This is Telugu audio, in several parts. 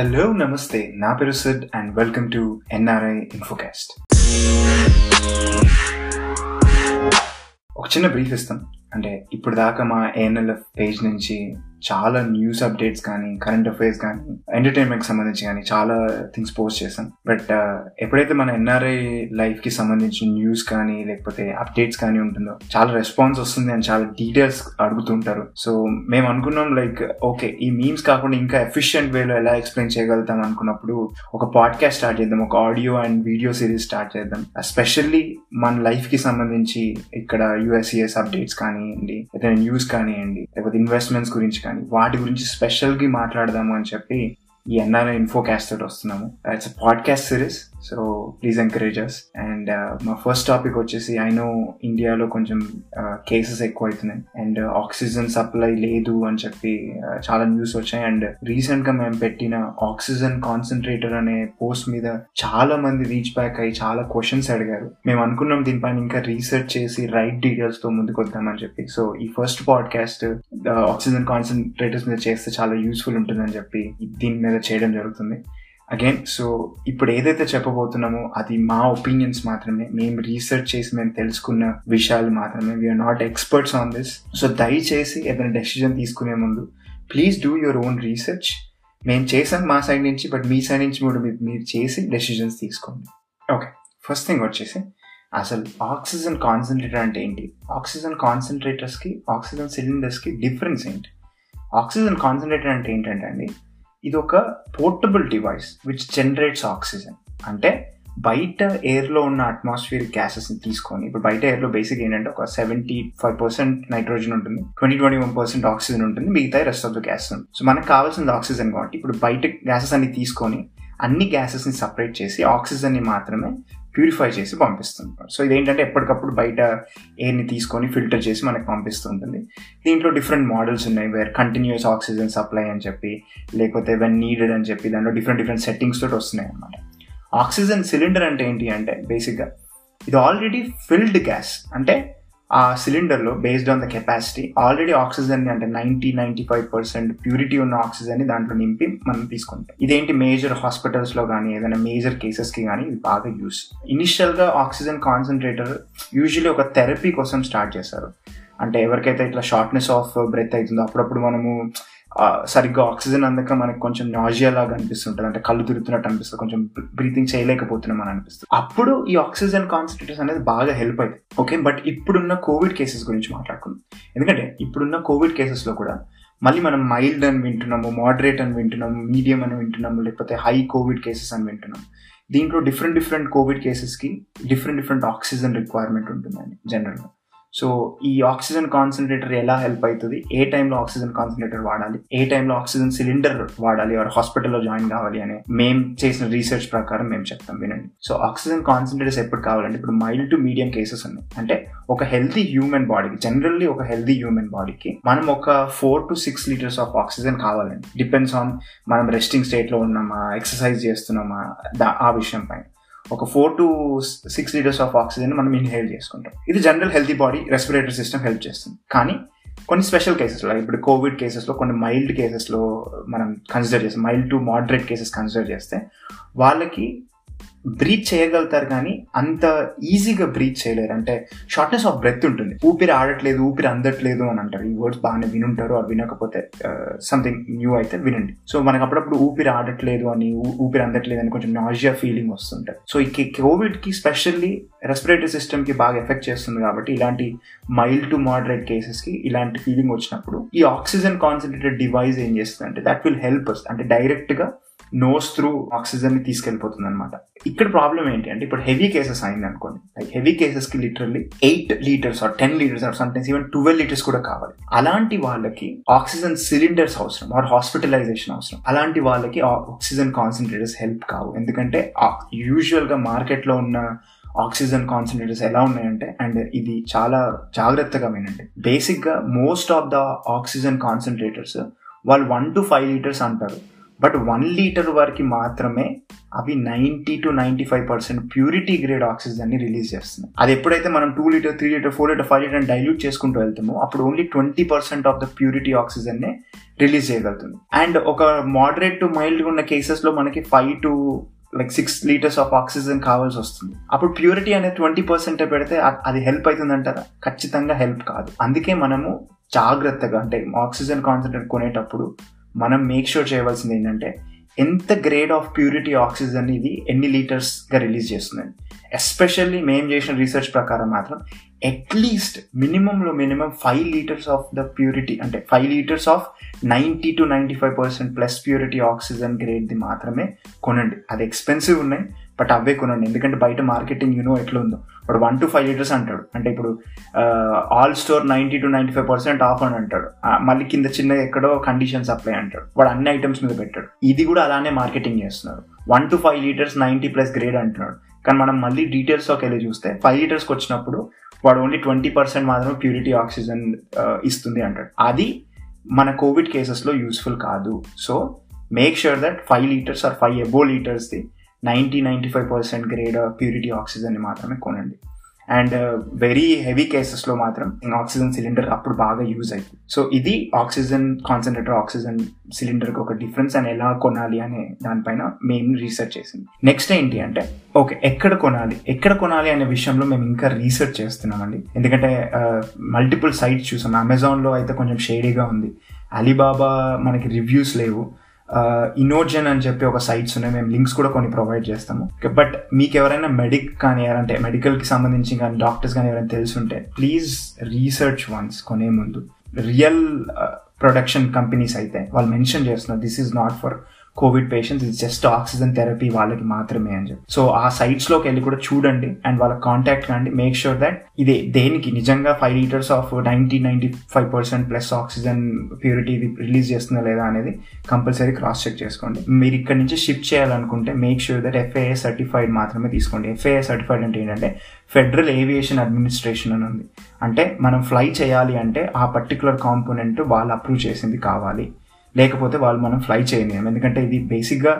హలో నమస్తే నా పేరు Sid and welcome to NRI infocast ఒక చిన్న బ్రీఫ్ ఇస్తాం. అంటే ఇప్పుడు దాకా మా ఏఎన్ఎల్ఎఫ్ పేజ్ నుంచి చాలా న్యూస్ అప్డేట్స్ కానీ కరెంట్ అఫైర్స్ కానీ ఎంటర్టైన్మెంట్ సంబంధించి కానీ చాలా థింగ్స్ పోస్ట్ చేశాం. బట్ uh, ఎప్పుడైతే మన ఎన్ఆర్ఐ లైఫ్కి సంబంధించిన న్యూస్ కానీ లేకపోతే అప్డేట్స్ కానీ ఉంటుందో చాలా రెస్పాన్స్ వస్తుంది అని చాలా డీటెయిల్స్ అడుగుతుంటారు. సో మేము అనుకున్నాం లైక్ ఓకే ఈ మీమ్స్ కాకుండా ఇంకా ఎఫిషియెంట్ వేలో ఎలా ఎక్స్ప్లెయిన్ చేయగలుగుతాం అనుకున్నప్పుడు ఒక పాడ్కాస్ట్ స్టార్ట్ చేద్దాం ఒక audio and video series start చేద్దాం. ఎస్పెషల్లీ మన లైఫ్కి సంబంధించి ఇక్కడ యుఎస్ఈఎస్ అప్డేట్స్ కానివ్వండి ఏదైనా న్యూస్ కానివ్వండి లేకపోతే ఇన్వెస్ట్మెంట్స్ గురించి కానీ వాటి గురించి స్పెషల్గా మాట్లాడదాము అని చెప్పి ఈ ఎన్ఆర్ఐ ఇన్ఫోకాస్ట్ వస్తున్నాము. It's podcast series so please encourage us and మా ఫస్ట్ టాపిక్ వచ్చేసి ఐ నో ఇండియాలో కొంచెం కేసెస్ ఎక్కువ అవుతున్నాయి అండ్ ఆక్సిజన్ సప్లై లేదు అని చెప్పి uh, చాలా న్యూస్ వచ్చాయి. అండ్ రీసెంట్గా మేము పెట్టిన ఆక్సిజన్ కాన్సన్ట్రేటర్ అనే పోస్ట్ మీద చాలా మంది రీచ్ బ్యాక్ అయ్యి చాలా క్వశ్చన్స్ అడిగారు. మేము అనుకున్నాం దీనిపైన ఇంకా రీసెర్చ్ చేసి రైట్ డీటెయిల్స్తో ముందుకు వద్దామని చెప్పి. సో ఈ ఫస్ట్ పాడ్కాస్ట్ ఆక్సిజన్ కాన్సన్ట్రేటర్స్ మీద చేస్తే చాలా యూస్ఫుల్ ఉంటుందని చెప్పి దీని మీద చేయడం జరుగుతుంది. అగైన్ సో ఇప్పుడు ఏదైతే చెప్పబోతున్నామో అది మా ఒపీనియన్స్ మాత్రమే. మేము రీసెర్చ్ చేసి మేము తెలుసుకున్న విషయాలు మాత్రమే. We are not experts on this so దయచేసి ఏదైనా డెసిజన్ తీసుకునే ముందు please do your own research మేము చేసాం మా సైడ్ నుంచి బట్ మీ సైడ్ నుంచి కూడా మీరు చేసి డెసిజన్స్ తీసుకోండి. ఓకే ఫస్ట్ థింగ్ వచ్చేసి అసలు ఆక్సిజన్ కాన్సన్ట్రేటర్ అంటే ఏంటి? ఆక్సిజన్ కాన్సన్ట్రేటర్స్కి ఆక్సిజన్ సిలిండర్స్కి డిఫరెన్స్ ఏంటి? ఆక్సిజన్ కాన్సన్ట్రేటర్ అంటే ఏంటంటే అండి ఇది ఒక portable device which generates oxygen అంటే బయట ఎయిర్లో ఉన్న అట్మాస్ఫియర్ గ్యాసెస్ని తీసుకొని ఇప్పుడు బయట ఎయిర్లో బేసిక్ ఏంటంటే ఒక సెవెంటీ ఫైవ్ పర్సెంట్ నైట్రోజన్ ఉంటుంది twenty twenty one percent oxygen ఉంటుంది మిగతా రెస్ట్ ఆఫ్ ద గ్యాస్ ఉంటుంది సో మనకు కావాల్సింది ఆక్సిజన్ కాబట్టి ఇప్పుడు బయట గ్యాసెస్ అన్ని తీసుకొని అన్ని గ్యాసెస్ని సపరేట్ చేసి ఆక్సిజన్ని మాత్రమే ప్యూరిఫై చేసి పంపిస్తుంది సో ఇదేంటంటే ఎప్పటికప్పుడు బయట ఎయిర్ని తీసుకొని ఫిల్టర్ చేసి మనకు పంపిస్తుంటుంది. దీంట్లో డిఫరెంట్ మోడల్స్ ఉన్నాయి వేర్ కంటిన్యూస్ ఆక్సిజన్ సప్లై అని చెప్పి లేకపోతే వెన్ నీడెడ్ అని చెప్పి దాంట్లో డిఫరెంట్ డిఫరెంట్ సెట్టింగ్స్ తోటి వస్తున్నాయి అన్నమాట ఆక్సిజన్ సిలిండర్ అంటే ఏంటి అంటే బేసిక్గా ఇది ఆల్రెడీ ఫిల్డ్ గ్యాస్ అంటే ఆ సిలిండర్లో based on the capacity already oxygen అంటే ninety ninety five percent purity ఉన్న ఆక్సిజన్ని దాంట్లో నింపి మనం తీసుకుంటాం. ఇదేంటి మేజర్ హాస్పిటల్స్లో కానీ ఏదైనా మేజర్ కేసెస్కి కానీ ఇది బాగా యూస్ ఇనిషియల్గా ఆక్సిజన్ కాన్సన్ట్రేటర్ యూజువలీ ఒక థెరపీ కోసం స్టార్ట్ చేశారు అంటే ఎవరికైతే ఇట్లా షార్ట్నెస్ ఆఫ్ బ్రెత్ అవుతుందో అప్పుడప్పుడు మనము సరిగ్గా ఆక్సిజన్ అందక మనకు కొంచెం నాజియా లాగా అనిపిస్తుంటుంది. అంటే కళ్ళు తిరుగుతున్నట్టు అనిపిస్తుంది. కొంచెం బ్రీతింగ్ చేయలేకపోతున్నాం అని అనిపిస్తుంది. అప్పుడు ఈ ఆక్సిజన్ కాన్సన్ట్రేటర్స్ అనేది బాగా హెల్ప్ అవుతుంది ఓకే బట్ ఇప్పుడున్న కోవిడ్ కేసెస్ గురించి మాట్లాడుకుందాం. ఎందుకంటే ఇప్పుడున్న కోవిడ్ కేసెస్లో కూడా మళ్ళీ మనం మైల్డ్ అని వింటున్నాము మోడరేట్ అని వింటున్నాము మీడియం అని వింటున్నాము లేకపోతే హై కోవిడ్ కేసెస్ అని వింటున్నాం దీంట్లో డిఫరెంట్ డిఫరెంట్ కోవిడ్ కేసెస్కి డిఫరెంట్ డిఫరెంట్ ఆక్సిజన్ రిక్వైర్మెంట్ ఉంటుందండి జనరల్గా సో ఈ ఆక్సిజన్ కాన్సన్ట్రేటర్ ఎలా హెల్ప్ అవుతుంది ఏ టైంలో ఆక్సిజన్ కాన్సన్ట్రేటర్ వాడాలి? ఏ టైంలో ఆక్సిజన్ సిలిండర్ వాడాలి? ఆర్ హాస్పిటల్లో జాయిన్ కావాలి అని మేము చేసిన రీసెర్చ్ ప్రకారం మేము చెప్తాం వినండి. సో ఆక్సిజన్ కాన్సన్ట్రేటర్స్ ఎప్పుడు కావాలంటే ఇప్పుడు మైల్డ్ టు మీడియం కేసెస్ ఉన్నాయి. అంటే ఒక హెల్తీ హ్యూమన్ బాడీకి జనరల్లీ ఒక హెల్తీ హ్యూమన్ బాడీకి మనం ఒక four to six litres of oxygen కావాలండి. డిపెండ్స్ ఆన్ మనం రెస్టింగ్ స్టేట్లో ఉన్నామా? ఎక్సర్సైజ్ చేస్తున్నామా? ఆ విషయం పైన. ఒక four to six litres of oxygen మనం ఇన్హేల్ చేసుకుంటాం. ఇది general healthy body respiratory system help చేస్తుంది. కానీ కొన్ని స్పెషల్ కేసెస్లో ఇప్పుడు కోవిడ్ కేసెస్లో కొన్ని మైల్డ్ కేసెస్లో మనం కన్సిడర్ చేస్తాం. Mild to moderate cases consider చేస్తే వాళ్ళకి బ్రీత్ చేయగలుగుతారు కానీ అంత ఈజీగా బ్రీత్ చేయలేరు. అంటే షార్ట్నెస్ ఆఫ్ బ్రెత్ ఉంటుంది. ఊపిరి ఆడట్లేదు ఊపిరి అందట్లేదు అని అంటారు. ఈ వర్డ్స్ బాగానే వినుంటారు అది వినకపోతే uh, సంథింగ్ న్యూ అయితే వినండి. సో మనకు అప్పుడప్పుడు ఊపిరి ఆడట్లేదు అని ఊపిరి అందట్లేదు అని కొంచెం నాజియా ఫీలింగ్ వస్తుంటుంది సో ఈ కోవిడ్కి స్పెషల్లీ రెస్పిరేటరీ సిస్టమ్కి బాగా ఎఫెక్ట్ చేస్తుంది కాబట్టి ఇలాంటి మైల్డ్ టు మోడరేట్ కేసెస్కి ఇలాంటి ఫీలింగ్ వచ్చినప్పుడు ఈ ఆక్సిజన్ కాన్సన్ట్రేటెడ్ డివైస్ ఏం చేస్తుంది అంటే దట్ విల్ హెల్ప్ అస్ అంటే డైరెక్ట్గా నోస్ త్రూ ఆక్సిజన్ని తీసుకెళ్ళిపోతుంది అనమాట ఇక్కడ ప్రాబ్లం ఏంటి అంటే ఇప్పుడు హెవీ కేసెస్ అయింది అనుకోండి like heavy కేసెస్కి literally eight litres or ten litres or sometimes even twelve litres కూడా కావాలి. అలాంటి వాళ్ళకి ఆక్సిజన్ సిలిండర్స్ అవసరం ఆర్ హాస్పిటలైజేషన్ అవసరం. అలాంటి వాళ్ళకి ఆక్సిజన్ కాన్సన్ట్రేటర్స్ హెల్ప్ కావు. ఎందుకంటే యూజువల్గా మార్కెట్లో ఉన్న ఆక్సిజన్ కాన్సన్ట్రేటర్స్ ఎలా ఉన్నాయంటే అండ్ ఇది చాలా జాగ్రత్తగా వినండి. బేసిక్గా most of the oxygen concentrators వాళ్ళు వన్ టు ఫైవ్ లీటర్స్ అంటారు. బట్ వన్ లీటర్ వరకు మాత్రమే అవి ninety to ninety five percent purity grade ఆక్సిజన్ని release చేస్తున్నాయి. అది ఎప్పుడైతే మనం two litre three litre four litre five litre dilute చేసుకుంటూ వెళ్తామో అప్పుడు only twenty percent of the purity oxygen release చేయగలుగుతుంది. అండ్ ఒక మోడరేట్ టు మైల్డ్ ఉన్న కేసెస్లో మనకి five to like six litres of oxygen కావాల్సి వస్తుంది. అప్పుడు ప్యూరిటీ అనేది ట్వంటీ పర్సెంట్ పెడితే అది హెల్ప్ అవుతుంది అంటారా ఖచ్చితంగా హెల్ప్ కాదు. అందుకే మనము జాగ్రత్తగా అంటే ఆక్సిజన్ కాన్సన్ట్రేట్ కొనేటప్పుడు మనం మేక్ షూర్ చేయవలసింది ఏంటంటే ఎంత గ్రేడ్ ఆఫ్ ప్యూరిటీ ఆక్సిజన్ ఇది ఎన్ని లీటర్స్గా రిలీజ్ చేస్తుందండి. ఎస్పెషల్లీ మేము చేసిన రీసెర్చ్ ప్రకారం మాత్రం at least మినిమంలో minimum five litres of the purity అంటే five litres of ninety to ninety five percent plus purity oxygen గ్రేడ్ది మాత్రమే కొనండి. అది ఎక్స్పెన్సివ్ ఉన్నాయి బట్ అవే కొనండి. ఎందుకంటే బయట మార్కెటింగ్ యూనో ఎట్లా ఉందో ఇప్పుడు వన్ టు ఫైవ్ లీటర్స్ అంటాడు. అంటే ఇప్పుడు all store ninety to ninety five percent of అని అంటాడు. మళ్ళీ కింద చిన్న ఎక్కడో కండిషన్స్ అప్లై అంటాడు. వాడు అన్ని ఐటమ్స్ మీద పెట్టాడు. ఇది కూడా అలానే మార్కెటింగ్ చేస్తున్నారు. One to five litres ninety plus grade అంటున్నాడు. కానీ మనం మళ్ళీ డీటెయిల్స్లోకి వెళ్ళి చూస్తే ఫైవ్ లీటర్స్కి వచ్చినప్పుడు వాడు ఓన్లీ ట్వంటీ పర్సెంట్ మాత్రమే ప్యూరిటీ ఆక్సిజన్ ఇస్తుంది అంటాడు. అది మన కోవిడ్ కేసెస్లో యూస్ఫుల్ కాదు. So make sure that five litres or five above లీటర్స్ది ninety ninety five percent grade purity ఆక్సిజన్ని మాత్రమే కొనండి. అండ్ వెరీ హెవీ కేసెస్లో మాత్రం ఆక్సిజన్ సిలిండర్ అప్పుడు బాగా యూజ్ అవుతుంది సో ఇది ఆక్సిజన్ కాన్సన్ట్రేటర్ ఆక్సిజన్ సిలిండర్కి ఒక డిఫరెన్స్ అని ఎలా కొనాలి అనే దానిపైన మేము రీసెర్చ్ చేసింది. నెక్స్ట్ ఏంటి అంటే ఓకే ఎక్కడ కొనాలి? ఎక్కడ కొనాలి అనే విషయంలో మేము ఇంకా రీసెర్చ్ చేస్తున్నామండి. ఎందుకంటే uh, మల్టిపుల్ సైట్స్ చూసాం. అమెజాన్లో అయితే కొంచెం షేడీగా ఉంది. అలీబాబా మనకి రివ్యూస్ లేవు. ఇనోజన్ అని చెప్పి ఒక సైట్స్ ఉన్నాయి. మేము లింక్స్ కూడా కొన్ని ప్రొవైడ్ చేస్తాము. బట్ మీకు ఎవరైనా మెడిక్ కానీ అంటే మెడికల్కి సంబంధించి కానీ డాక్టర్స్ కానీ ఎవరైనా తెలుసుంటే ప్లీజ్ రీసెర్చ్ వన్స్ కొనే ముందు. రియల్ ప్రొడక్షన్ కంపెనీస్ అయితే వాళ్ళు మెన్షన్ చేస్తున్నారు this is not for covid patients ఇది జస్ట్ ఆక్సిజన్ థెరపీ వాళ్ళకి మాత్రమే అని చెప్పి. సో ఆ సైట్స్లోకి వెళ్ళి కూడా చూడండి అండ్ వాళ్ళ కాంటాక్ట్ కండి. మేక్ షూర్ దట్ ఇదే దేనికి నిజంగా five litres of ninety ninety five percent plus oxygen purity ఇది రిలీజ్ చేస్తుందా లేదా అనేది కంపల్సరీ క్రాస్ చెక్ చేసుకోండి. మీరు ఇక్కడ నుంచి షిఫ్ట్ చేయాలనుకుంటే make sure that FAA certified మాత్రమే తీసుకోండి. ఎఫ్ఏఏ సర్టిఫైడ్ అంటే ఏంటంటే ఫెడరల్ ఏవియేషన్ అడ్మినిస్ట్రేషన్ అని ఉంది. అంటే మనం ఫ్లై చేయాలి అంటే ఆ పర్టికులర్ కాంపోనెంట్ వాళ్ళు అప్రూవ్ చేసింది కావాలి. లేకపోతే వాళ్ళు మనం ఫ్లై చేయలేము. ఎందుకంటే ఇది బేసిక్గా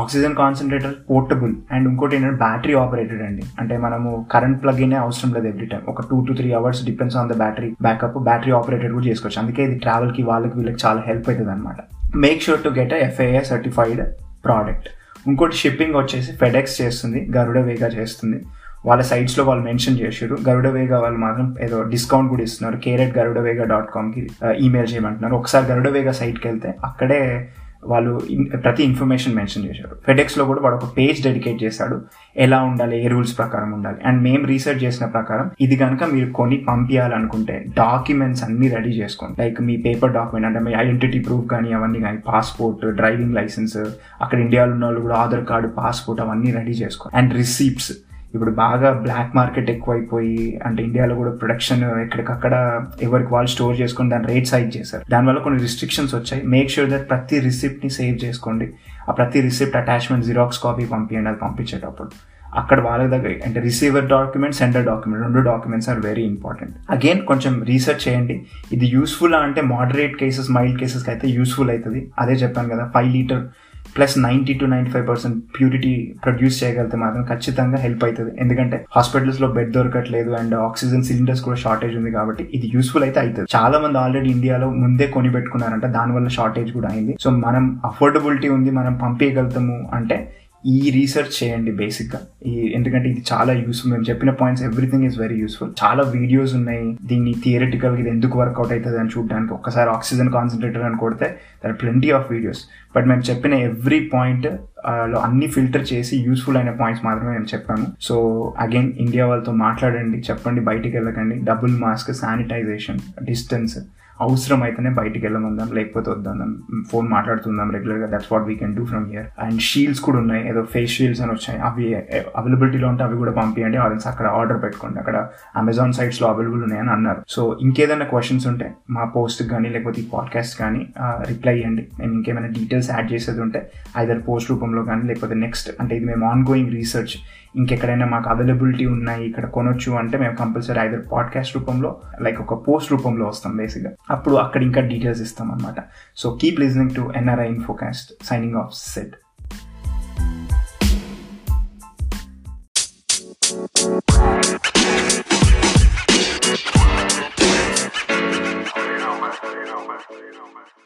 ఆక్సిజన్ కాన్సన్ట్రేటర్ పోర్టబుల్ అండ్ ఇంకోటి ఏంటంటే బ్యాటరీ ఆపరేటెడ్ అండి. అంటే మనము కరెంట్ ప్లగ్ ఇన్ అవసరం లేదు ఎవ్రీ టైం ఒక two to three hours depends on the battery backup battery operated కూడా చేసుకోవచ్చు. అందుకే ఇది ట్రావెల్కి వాళ్ళకి వీళ్ళకి చాలా హెల్ప్ అవుతుంది అనమాట make sure to get FAA certified product ఇంకోటి షిప్పింగ్ వచ్చేసి ఫెడెక్స్ చేస్తుంది గరుడ వేగా చేస్తుంది. వాళ్ళ సైట్స్లో వాళ్ళు మెన్షన్ చేశారు. గరుడ వేగా వాళ్ళు మాత్రం ఏదో డిస్కౌంట్ కూడా ఇస్తున్నారు. Care at Garuda Vega dot కామ్కి email చేయమంటున్నారు. ఒకసారి గరుడ వేగా సైట్కి వెళ్తే అక్కడే వాళ్ళు ప్రతి ఇన్ఫర్మేషన్ మెన్షన్ చేశారు. ఫెడెక్స్లో కూడా వాడు ఒక పేజ్ డెడికేట్ చేశాడు ఎలా ఉండాలి? ఏ రూల్స్ ప్రకారం ఉండాలి? అండ్ మేము రీసెర్చ్ చేసిన ప్రకారం ఇది కనుక మీరు కొని పంపించాలనుకుంటే డాక్యుమెంట్స్ అన్ని రెడీ చేసుకోండి. లైక్ మీ పేపర్ డాక్యుమెంట్ అంటే మీ ఐడెంటిటీ ప్రూఫ్ కానీ అవన్నీ కానీ పాస్పోర్ట్ డ్రైవింగ్ లైసెన్స్ అక్కడ ఇండియాలో ఉన్న వాళ్ళు కూడా ఆధార్ కార్డు పాస్పోర్ట్ అవన్నీ రెడీ చేసుకోండి. అండ్ రిసీప్ట్స్ ఇప్పుడు బాగా బ్లాక్ మార్కెట్ ఎక్కువైపోయి అంటే ఇండియాలో కూడా ప్రొడక్షన్ ఎక్కడికక్కడ ఎవరికి వాళ్ళు స్టోర్ చేసుకొని దాని రేట్స్ హైక్ చేశారు. దానివల్ల కొన్ని రిస్ట్రిక్షన్స్ వచ్చాయి. మేక్ షూర్ దట్ ప్రతి రిసిప్ట్ని సేవ్ చేసుకోండి. ఆ ప్రతి రిసిప్ట్ అటాచ్మెంట్ జిరాక్స్ కాపీ పంపించండి అది పంపించేటప్పుడు. అక్కడ వాళ్ళ దగ్గర అంటే రిసీవర్ డాక్యుమెంట్ సెండర్ డాక్యుమెంట్ రెండు documents are very important again కొంచెం రీసెర్చ్ చేయండి. ఇది యూస్ఫుల్ అంటే మోడరేట్ కేసెస్ మైల్డ్ కేసెస్కి అయితే యూస్ఫుల్ అవుతుంది. అదే చెప్పాను కదా five litre plus ninety to ninety five percent purity produce చేయగలిగితే మాత్రం ఖచ్చితంగా హెల్ప్ అవుతుంది. ఎందుకంటే హాస్పిటల్స్లో బెడ్ దొరకట్లేదు అండ్ ఆక్సిజన్ సిలిండర్స్ కూడా షార్టేజ్ ఉంది కాబట్టి ఇది యూస్ఫుల్ అయితే అవుతుంది. చాలా మంది ఆల్రెడీ ఇండియాలో ముందే కొని పెట్టుకున్నారంట దానివల్ల షార్టేజ్ కూడా అయింది. సో మనం అఫోర్డబిలిటీ ఉంది మనం పంపించగలుగుతాము అంటే ఈ రీసెర్చ్ చేయండి బేసిక్గా ఈ ఎందుకంటే ఇది చాలా యూస్ఫుల్ మేము చెప్పిన points everything is very useful చాలా వీడియోస్ ఉన్నాయి. దీన్ని థియరిటికల్ ఇది ఎందుకు వర్కౌట్ అవుతుంది అని చూడడానికి ఒక్కసారి ఆక్సిజన్ కాన్సన్ట్రేటర్ అని కొడితే there plenty of videos but మేము చెప్పిన ఎవ్రీ పాయింట్లో అన్ని ఫిల్టర్ చేసి యూస్ఫుల్ అయిన పాయింట్స్ మాత్రమే మేము చెప్పాము. సో అగైన్ ఇండియా వాళ్ళతో మాట్లాడండి చెప్పండి బయటికి వెళ్ళకండి. డబుల్ మాస్క్ శానిటైజేషన్ డిస్టెన్స్ అవసరం అయితేనే బయటికి వెళ్ళమందాం లేకపోతే వద్దాం ఫోన్ మాట్లాడుతుందాం రెగ్యులర్గా that's what we can do from here and shields కూడా ఉన్నాయి. ఏదో ఫేస్ షీల్డ్స్ అని వచ్చాయి. అవి అవైలబిలిటీలో ఉంటే అవి కూడా పంపించండి ఆరెన్స్ అక్కడ ఆర్డర్ పెట్టుకోండి. అక్కడ అమెజాన్ సైట్స్లో అవైలబుల్ ఉన్నాయని అన్నారు. సో ఇంకేదైనా క్వశ్చన్స్ ఉంటే మా పోస్ట్ కానీ లేకపోతే ఈ పాడ్కాస్ట్ కానీ రిప్లై ఇవ్వండి మేము ఇంకేమైనా డీటెయిల్స్ యాడ్ చేసేది ఉంటే ఐదర్ పోస్ట్ రూపంలో కానీ లేకపోతే నెక్స్ట్ అంటే ఇది మేము ఆన్ గోయింగ్ రీసెర్చ్ ఇంకెక్కడైనా మాకు అవైలబిలిటీ ఉన్నాయి ఇక్కడ కొనొచ్చు అంటే మేము కంపల్సరీ ఐదర్ పాడ్కాస్ట్ రూపంలో లైక్ ఒక పోస్ట్ రూపంలో వస్తాం బేసిక్గా అప్పుడు అక్కడ ఇంకా డీటెయిల్స్ ఇస్తాం అనమాట so keep listening to NRI Infocast signing off set know, man.